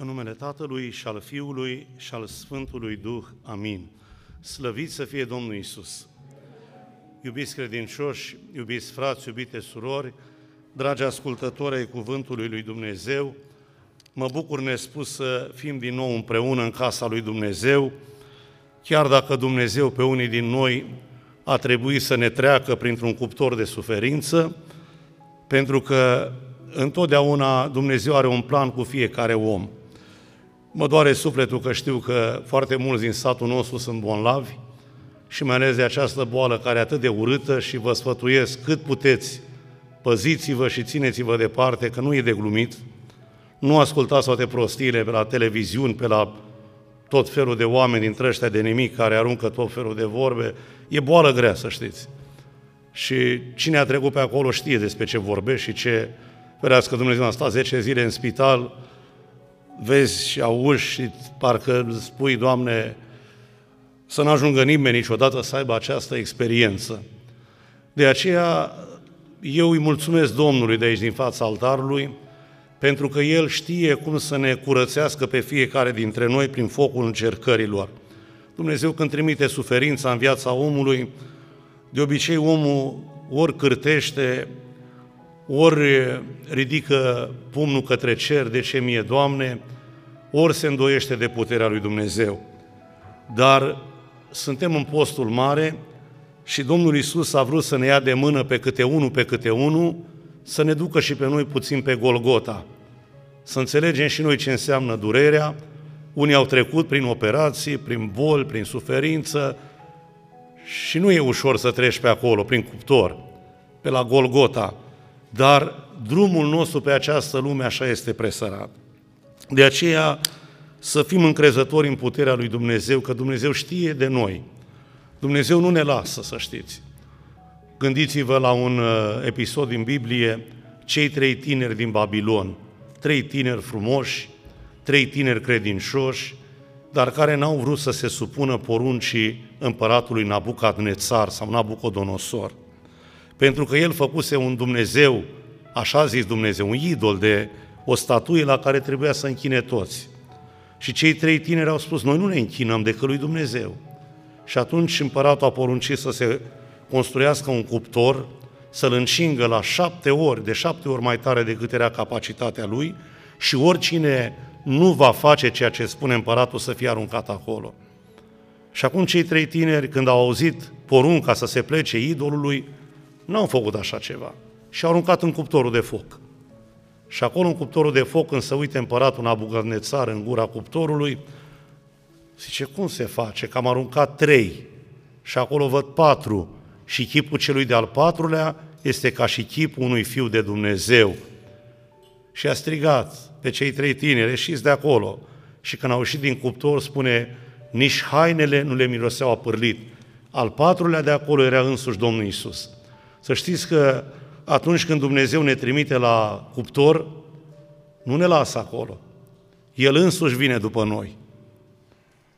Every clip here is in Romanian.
În numele Tatălui și al Fiului și al Sfântului Duh. Amin. Slăvit să fie Domnul Isus. Iubiți credincioși, iubiți frați, iubite surori, dragi ascultători ai Cuvântului lui Dumnezeu, mă bucur nespus să fim din nou împreună în casa lui Dumnezeu, chiar dacă Dumnezeu pe unii din noi a trebuit să ne treacă printr-un cuptor de suferință, pentru că întotdeauna Dumnezeu are un plan cu fiecare om. Mă doare sufletul că știu că foarte mulți din satul nostru sunt bonlavi și mai ales de această boală care e atât de urâtă și vă sfătuiesc cât puteți, păziți-vă și țineți-vă departe, că nu e de glumit. Nu ascultați toate prostiile pe la televiziuni, pe la tot felul de oameni dintre ăștia de nimic care aruncă tot felul de vorbe. E boală grea, să știți. Și cine a trecut pe acolo știe despre ce vorbește și ce... Ferească Dumnezeu a stat 10 zile în spital, vezi și auzi și parcă spui, Doamne, să nu ajungă nimeni niciodată să aibă această experiență. De aceea, eu îi mulțumesc Domnului de aici, din fața altarului, pentru că El știe cum să ne curățească pe fiecare dintre noi prin focul încercărilor. Dumnezeu când trimite suferința în viața omului, de obicei omul ori cârtește, ori ridică pumnul către cer, de ce mie, Doamne, ori se îndoiește de puterea lui Dumnezeu. Dar suntem în postul mare și Domnul Isus a vrut să ne ia de mână pe câte unul, pe câte unul, să ne ducă și pe noi puțin pe Golgota. Să înțelegem și noi ce înseamnă durerea. Unii au trecut prin operații, prin boli, prin suferință și nu e ușor să treci pe acolo, prin cuptor, pe la Golgota. Dar drumul nostru pe această lume așa este presărat. De aceea să fim încrezători în puterea lui Dumnezeu, că Dumnezeu știe de noi. Dumnezeu nu ne lasă, să știți. Gândiți-vă la un uh, episod din Biblie, cei trei tineri din Babilon, trei tineri frumoși, trei tineri credincioși, dar care n-au vrut să se supună poruncii împăratului Nabucadnețar sau Nabucodonosor. Pentru că el făcuse un Dumnezeu, așa zis Dumnezeu, un idol de o statuie la care trebuia să închine toți. Și cei trei tineri au spus, noi nu ne închinăm decât lui Dumnezeu. Și atunci împăratul a poruncit să se construiască un cuptor, să-l încingă la șapte ori, de șapte ori mai tare decât era capacitatea lui și oricine nu va face ceea ce spune împăratul să fie aruncat acolo. Și acum cei trei tineri, când au auzit porunca să se plece idolului, n-au făcut așa ceva și au aruncat în cuptorul de foc. Și acolo în cuptorul de foc, când se uite împăratul Nabucodonosor în gura cuptorului, zice, cum se face? Că am aruncat trei și acolo văd patru și chipul celui de-al patrulea este ca și chipul unui fiu de Dumnezeu. Și a strigat pe cei trei tineri, ieșiți de acolo. Și când au ieșit din cuptor, spune, nici hainele nu le miroseau apărlit. Al patrulea de acolo era însuși Domnul Isus. Să știți că atunci când Dumnezeu ne trimite la cuptor, nu ne lasă acolo. El însuși vine după noi.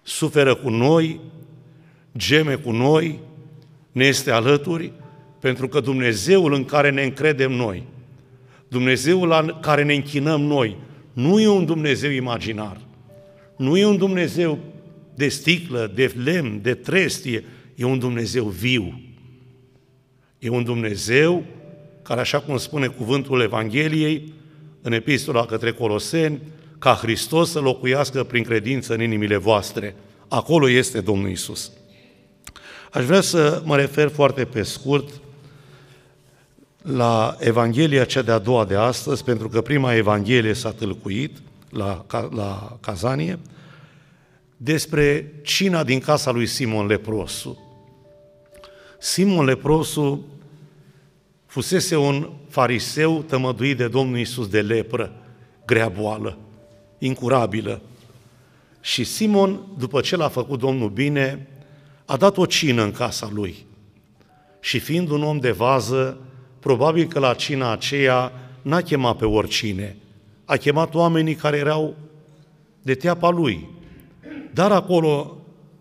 Suferă cu noi, geme cu noi, ne este alături, pentru că Dumnezeul în care ne încredem noi, Dumnezeul la care ne închinăm noi, nu e un Dumnezeu imaginar, nu e un Dumnezeu de sticlă, de lemn, de trestie, e un Dumnezeu viu. E un Dumnezeu care, așa cum spune cuvântul Evangheliei, în epistola către Coloseni, ca Hristos să locuiască prin credință în inimile voastre. Acolo este Domnul Isus. Aș vrea să mă refer foarte pe scurt la Evanghelia cea de-a doua de astăzi, pentru că prima Evanghelie s-a tâlcuit la, la Cazanie, despre cina din casa lui Simon Leprosu. Simon Leprosu fusese un fariseu tămăduit de Domnul Isus de lepră, grea boală, incurabilă. Și Simon, după ce l-a făcut Domnul bine, a dat o cină în casa lui. Și fiind un om de vază, probabil că la cina aceea n-a chemat pe oricine, a chemat oamenii care erau de teapa lui. Dar acolo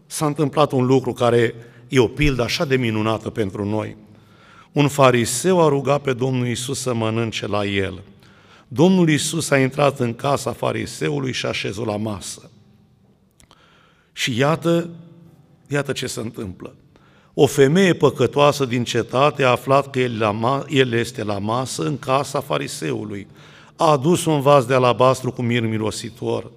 s-a întâmplat un lucru care e o pildă așa de minunată pentru noi – un fariseu a rugat pe Domnul Isus să mănânce la el. Domnul Iisus a intrat în casa fariseului și a șezut la masă. Și iată, iată ce se întâmplă. O femeie păcătoasă din cetate a aflat că el, la el este la masă în casa fariseului. A adus un vas de alabastru cu mir mirositor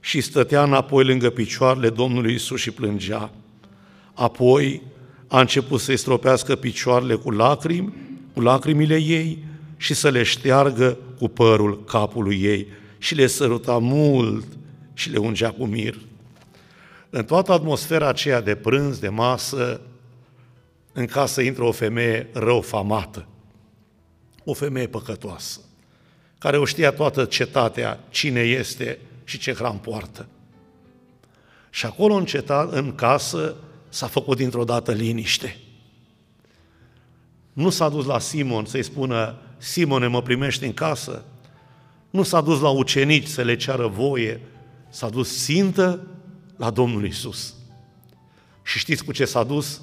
și stătea înapoi lângă picioarele Domnului Isus și plângea. Apoi a început să-i stropească picioarele cu lacrimi, cu lacrimile ei și să le șteargă cu părul capului ei și le săruta mult și le ungea cu mir. În toată atmosfera aceea de prânz, de masă, în casă intră o femeie răufamată, o femeie păcătoasă, care o știa toată cetatea cine este și ce hram poartă. Și acolo în, ceta, în casă s-a făcut dintr-o dată liniște. Nu s-a dus la Simon să-i spună, Simone, mă primești în casă? Nu s-a dus la ucenici să le ceară voie, s-a dus țintă la Domnul Isus. Și știți cu ce s-a dus?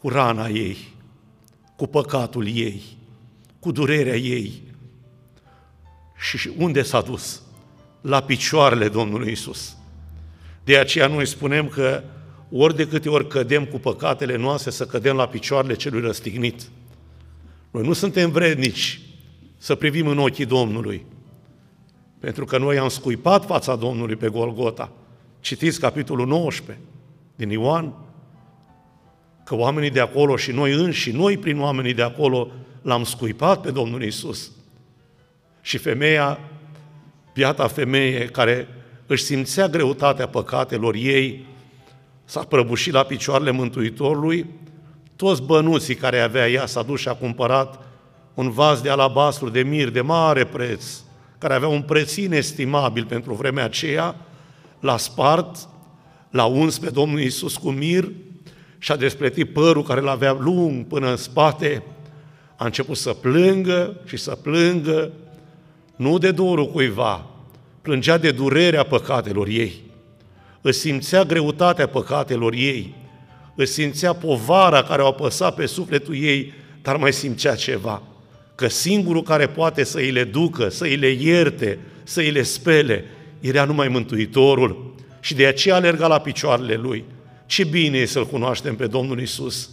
Cu rana ei, cu păcatul ei, cu durerea ei. Și unde s-a dus? La picioarele Domnului Isus. De aceea noi spunem că ori de câte ori cădem cu păcatele noastre, să cădem la picioarele celui răstignit. Noi nu suntem vrednici să privim în ochii Domnului, pentru că noi am scuipat fața Domnului pe Golgota. Citiți capitolul 19 din Ioan, că oamenii de acolo și noi înși, noi prin oamenii de acolo, l-am scuipat pe Domnul Isus. Și femeia, piata femeie care își simțea greutatea păcatelor ei, s-a prăbușit la picioarele Mântuitorului, toți bănuții care avea ea s-a dus și a cumpărat un vas de alabastru de mir de mare preț, care avea un preț inestimabil pentru vremea aceea, l-a spart, l-a uns pe Domnul Iisus cu mir și a despletit părul care l avea lung până în spate, a început să plângă și să plângă, nu de dorul cuiva, plângea de durerea păcatelor ei își simțea greutatea păcatelor ei, își simțea povara care o apăsat pe sufletul ei, dar mai simțea ceva, că singurul care poate să îi le ducă, să îi le ierte, să îi le spele, era numai Mântuitorul și de aceea alerga la picioarele lui. Ce bine e să-L cunoaștem pe Domnul Isus.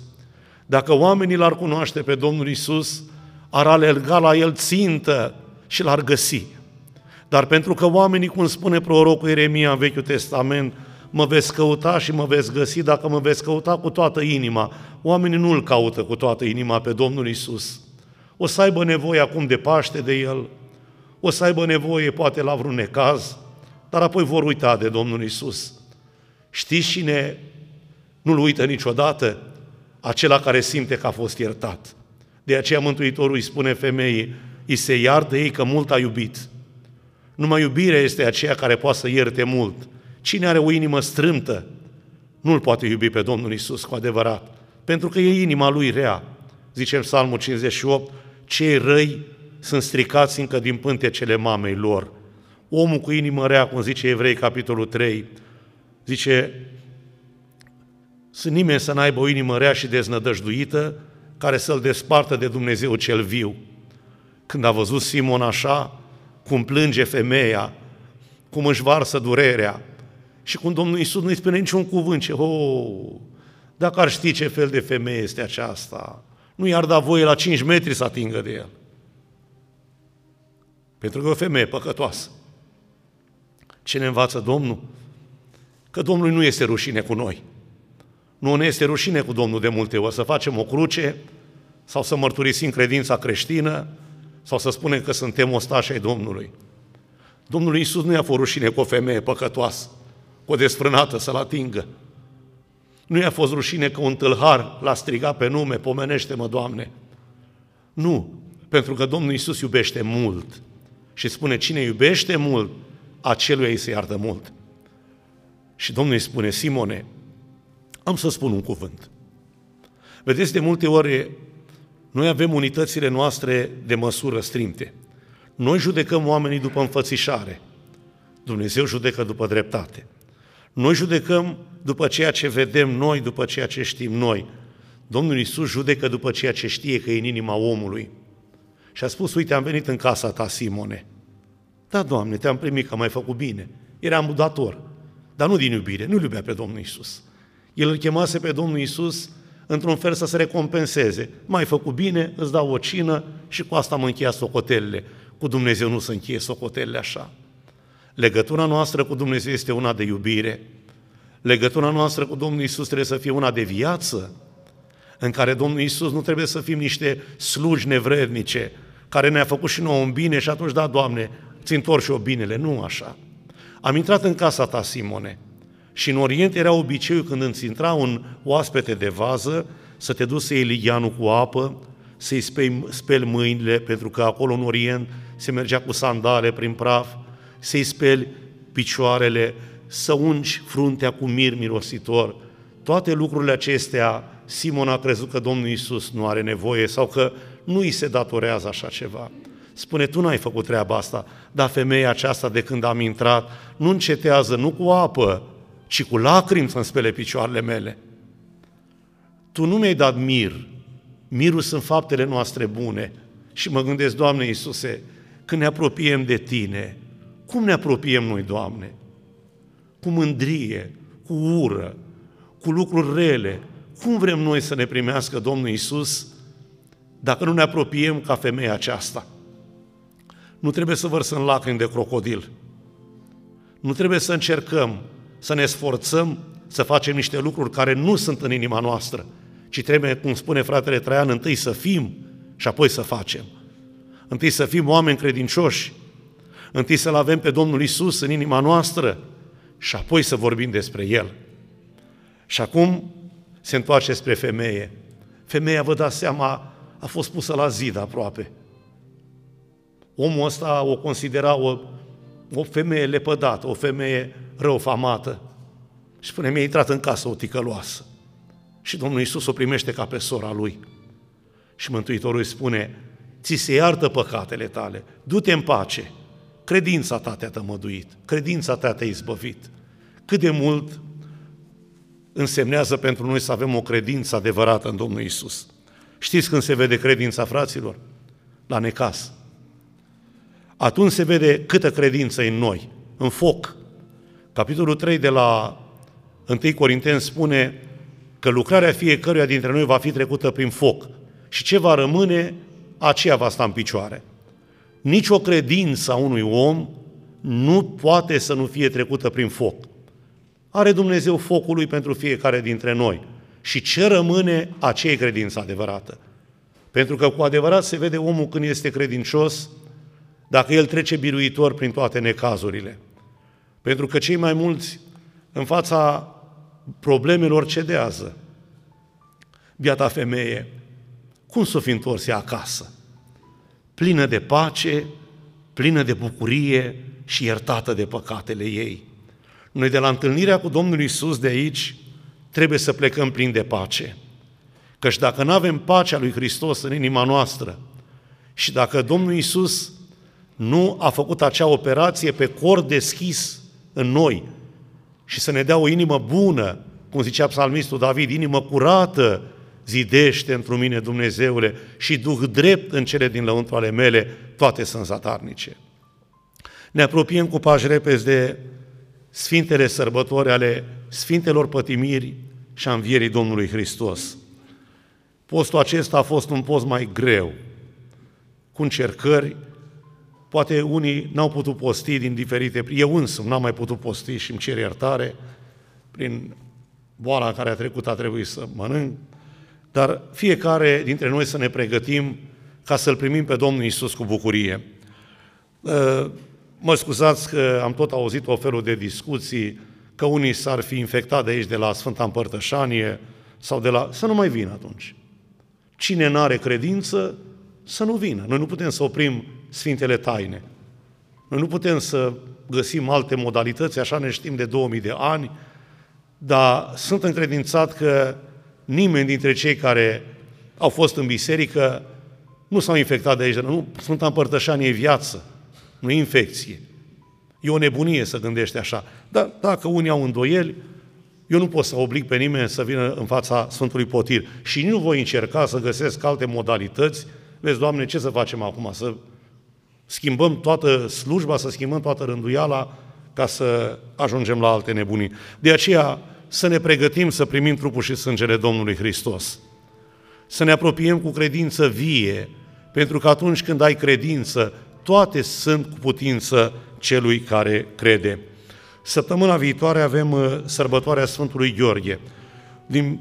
Dacă oamenii l-ar cunoaște pe Domnul Isus, ar alerga la El țintă și l-ar găsi. Dar pentru că oamenii, cum spune prorocul Ieremia în Vechiul Testament, mă veți căuta și mă veți găsi dacă mă veți căuta cu toată inima. Oamenii nu îl caută cu toată inima pe Domnul Isus. O să aibă nevoie acum de Paște de El, o să aibă nevoie poate la vreun necaz, dar apoi vor uita de Domnul Isus. Știți cine nu-L uită niciodată? Acela care simte că a fost iertat. De aceea Mântuitorul îi spune femeii, îi se iartă ei că mult a iubit. Numai iubirea este aceea care poate să ierte mult. Cine are o inimă strâmtă, nu-L poate iubi pe Domnul Isus cu adevărat, pentru că e inima lui rea. Zice în Psalmul 58, cei răi sunt stricați încă din pântecele mamei lor. Omul cu inimă rea, cum zice Evrei, capitolul 3, zice, să nimeni să n-aibă o inimă rea și deznădăjduită, care să-l despartă de Dumnezeu cel viu. Când a văzut Simon așa, cum plânge femeia, cum își varsă durerea și cum Domnul Iisus nu-i spune niciun cuvânt, ce, oh, dacă ar ști ce fel de femeie este aceasta, nu i-ar da voie la 5 metri să atingă de el. Pentru că e o femeie păcătoasă. Ce ne învață Domnul? Că Domnul nu este rușine cu noi. Nu ne este rușine cu Domnul de multe ori să facem o cruce sau să mărturisim credința creștină sau să spunem că suntem ostași ai Domnului. Domnul Iisus nu i-a fost rușine cu o femeie păcătoasă, cu o desfrânată să-l atingă. Nu i-a fost rușine că un tâlhar l-a strigat pe nume, pomenește-mă, Doamne. Nu, pentru că Domnul Iisus iubește mult și spune, cine iubește mult, acelui îi se iartă mult. Și Domnul îi spune, Simone, am să spun un cuvânt. Vedeți, de multe ori noi avem unitățile noastre de măsură strinte. Noi judecăm oamenii după înfățișare. Dumnezeu judecă după dreptate. Noi judecăm după ceea ce vedem noi, după ceea ce știm noi. Domnul Isus judecă după ceea ce știe că e în inima omului. Și a spus, uite, am venit în casa ta, Simone. Da, Doamne, te-am primit că m-ai făcut bine. Eram dator, dar nu din iubire, nu iubea pe Domnul Isus. El îl chemase pe Domnul Isus într-un fel să se recompenseze. M-ai făcut bine, îți dau o cină și cu asta mă încheia socotelele. Cu Dumnezeu nu se încheie socotelele așa. Legătura noastră cu Dumnezeu este una de iubire. Legătura noastră cu Domnul Isus trebuie să fie una de viață, în care Domnul Isus nu trebuie să fim niște sluji nevrednice, care ne-a făcut și nouă un bine și atunci, da, Doamne, ți întorci și o binele. Nu așa. Am intrat în casa ta, Simone, și în Orient era obiceiul când îți intra un oaspete de vază să te duci să iei ligheanul cu apă, să-i speli, speli mâinile, pentru că acolo în Orient se mergea cu sandale prin praf, să-i speli picioarele, să ungi fruntea cu mir mirositor. Toate lucrurile acestea, Simon a crezut că Domnul Isus nu are nevoie sau că nu îi se datorează așa ceva. Spune, tu n-ai făcut treaba asta, dar femeia aceasta de când am intrat nu încetează, nu cu apă, ci cu lacrimi să-mi spele picioarele mele. Tu nu mi-ai dat mir, mirul sunt faptele noastre bune. Și mă gândesc, Doamne Iisuse, când ne apropiem de Tine, cum ne apropiem noi, Doamne? Cu mândrie, cu ură, cu lucruri rele. Cum vrem noi să ne primească Domnul Iisus dacă nu ne apropiem ca femeia aceasta? Nu trebuie să vărsăm lacrimi de crocodil. Nu trebuie să încercăm să ne sforțăm să facem niște lucruri care nu sunt în inima noastră, ci trebuie, cum spune fratele Traian, întâi să fim și apoi să facem. Întâi să fim oameni credincioși, întâi să-L avem pe Domnul Isus în inima noastră și apoi să vorbim despre El. Și acum se întoarce spre femeie. Femeia, vă dați seama, a fost pusă la zid aproape. Omul ăsta o considera o, o femeie lepădată, o femeie răufamată. Și spune, mi-a intrat în casă o ticăloasă. Și Domnul Iisus o primește ca pe sora lui. Și Mântuitorul îi spune, ți se iartă păcatele tale, du-te în pace, credința ta te-a tămăduit, credința ta te-a izbăvit. Cât de mult însemnează pentru noi să avem o credință adevărată în Domnul Isus. Știți când se vede credința, fraților? La necas. Atunci se vede câtă credință e în noi, în foc. Capitolul 3 de la 1 Corinteni spune că lucrarea fiecăruia dintre noi va fi trecută prin foc și ce va rămâne, aceea va sta în picioare. Nici o credință a unui om nu poate să nu fie trecută prin foc. Are Dumnezeu focul lui pentru fiecare dintre noi. Și ce rămâne, aceea e credința adevărată. Pentru că cu adevărat se vede omul când este credincios, dacă el trece biruitor prin toate necazurile. Pentru că cei mai mulți în fața problemelor cedează. Biata femeie, cum să o fi întors acasă? Plină de pace, plină de bucurie și iertată de păcatele ei. Noi de la întâlnirea cu Domnul Isus de aici trebuie să plecăm plin de pace. Căci dacă nu avem pacea lui Hristos în inima noastră și dacă Domnul Isus nu a făcut acea operație pe cor deschis în noi și să ne dea o inimă bună, cum zicea psalmistul David, inimă curată, zidește într mine Dumnezeule și Duh drept în cele din lăuntru ale mele, toate sunt zatarnice. Ne apropiem cu pași repezi de Sfintele sărbători ale Sfintelor Pătimiri și a Învierii Domnului Hristos. Postul acesta a fost un post mai greu, cu încercări, Poate unii n-au putut posti din diferite... Eu însă n-am mai putut posti și îmi cer iertare. Prin boala în care a trecut a trebuit să mănânc. Dar fiecare dintre noi să ne pregătim ca să-L primim pe Domnul Isus cu bucurie. Ă, mă scuzați că am tot auzit o felul de discuții că unii s-ar fi infectat de aici de la Sfânta Împărtășanie sau de la... Să nu mai vină atunci. Cine nu are credință, să nu vină. Noi nu putem să oprim Sfintele Taine. Noi nu putem să găsim alte modalități, așa ne știm de 2000 de ani, dar sunt încredințat că nimeni dintre cei care au fost în biserică nu s-au infectat de aici. Nu, Sfânta Împărtășanie e viață, nu e infecție. E o nebunie să gândește așa. Dar dacă unii au îndoieli, eu nu pot să oblig pe nimeni să vină în fața Sfântului Potir și nu voi încerca să găsesc alte modalități vezi, Doamne, ce să facem acum? Să schimbăm toată slujba, să schimbăm toată rânduiala ca să ajungem la alte nebunii. De aceea să ne pregătim să primim trupul și sângele Domnului Hristos. Să ne apropiem cu credință vie, pentru că atunci când ai credință, toate sunt cu putință celui care crede. Săptămâna viitoare avem uh, sărbătoarea Sfântului Gheorghe. Din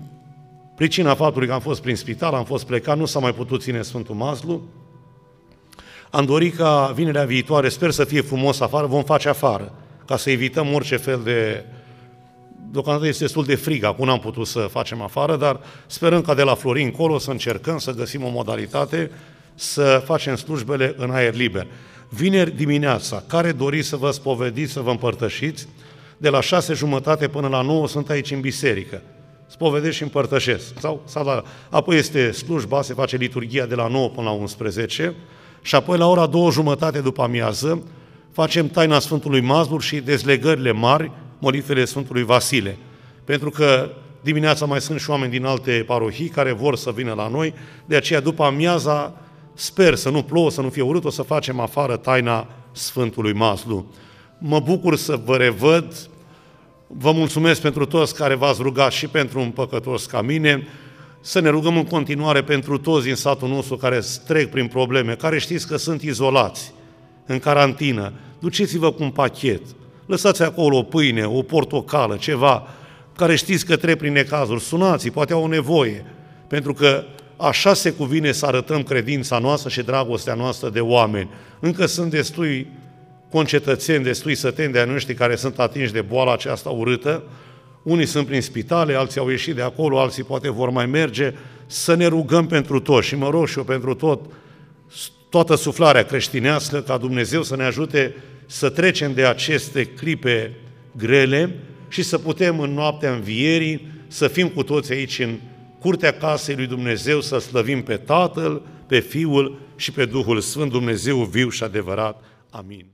pricina faptului că am fost prin spital, am fost plecat, nu s-a mai putut ține Sfântul Mazlu. Am dorit ca vinerea viitoare, sper să fie frumos afară, vom face afară, ca să evităm orice fel de... Deocamdată este destul de frig, acum n-am putut să facem afară, dar sperăm ca de la Florin încolo să încercăm să găsim o modalitate să facem slujbele în aer liber. Vineri dimineața, care doriți să vă spovediți, să vă împărtășiți, de la șase jumătate până la nouă sunt aici în biserică. Spovedesc și împărtășesc. Sau, sau la, apoi este slujba, se face liturgia de la 9 până la 11 și apoi la ora două jumătate după amiază facem taina Sfântului Mazlur și dezlegările mari, molitvele Sfântului Vasile. Pentru că dimineața mai sunt și oameni din alte parohii care vor să vină la noi, de aceea după amiaza Sper să nu plouă, să nu fie urât, o să facem afară taina Sfântului Maslu. Mă bucur să vă revăd, vă mulțumesc pentru toți care v-ați rugat și pentru un păcătos ca mine, să ne rugăm în continuare pentru toți din satul nostru care trec prin probleme, care știți că sunt izolați, în carantină. Duceți-vă cu un pachet, lăsați acolo o pâine, o portocală, ceva, care știți că trec prin necazuri, sunați poate au o nevoie, pentru că Așa se cuvine să arătăm credința noastră și dragostea noastră de oameni. Încă sunt destui concetățeni, destui săteni de noștri care sunt atinși de boala aceasta urâtă. Unii sunt prin spitale, alții au ieșit de acolo, alții poate vor mai merge. Să ne rugăm pentru toți și mă rog și eu pentru tot, toată suflarea creștinească, ca Dumnezeu să ne ajute să trecem de aceste clipe grele și să putem în noaptea învierii să fim cu toți aici în curtea casei lui Dumnezeu să slăvim pe Tatăl, pe Fiul și pe Duhul Sfânt, Dumnezeu viu și adevărat. Amin.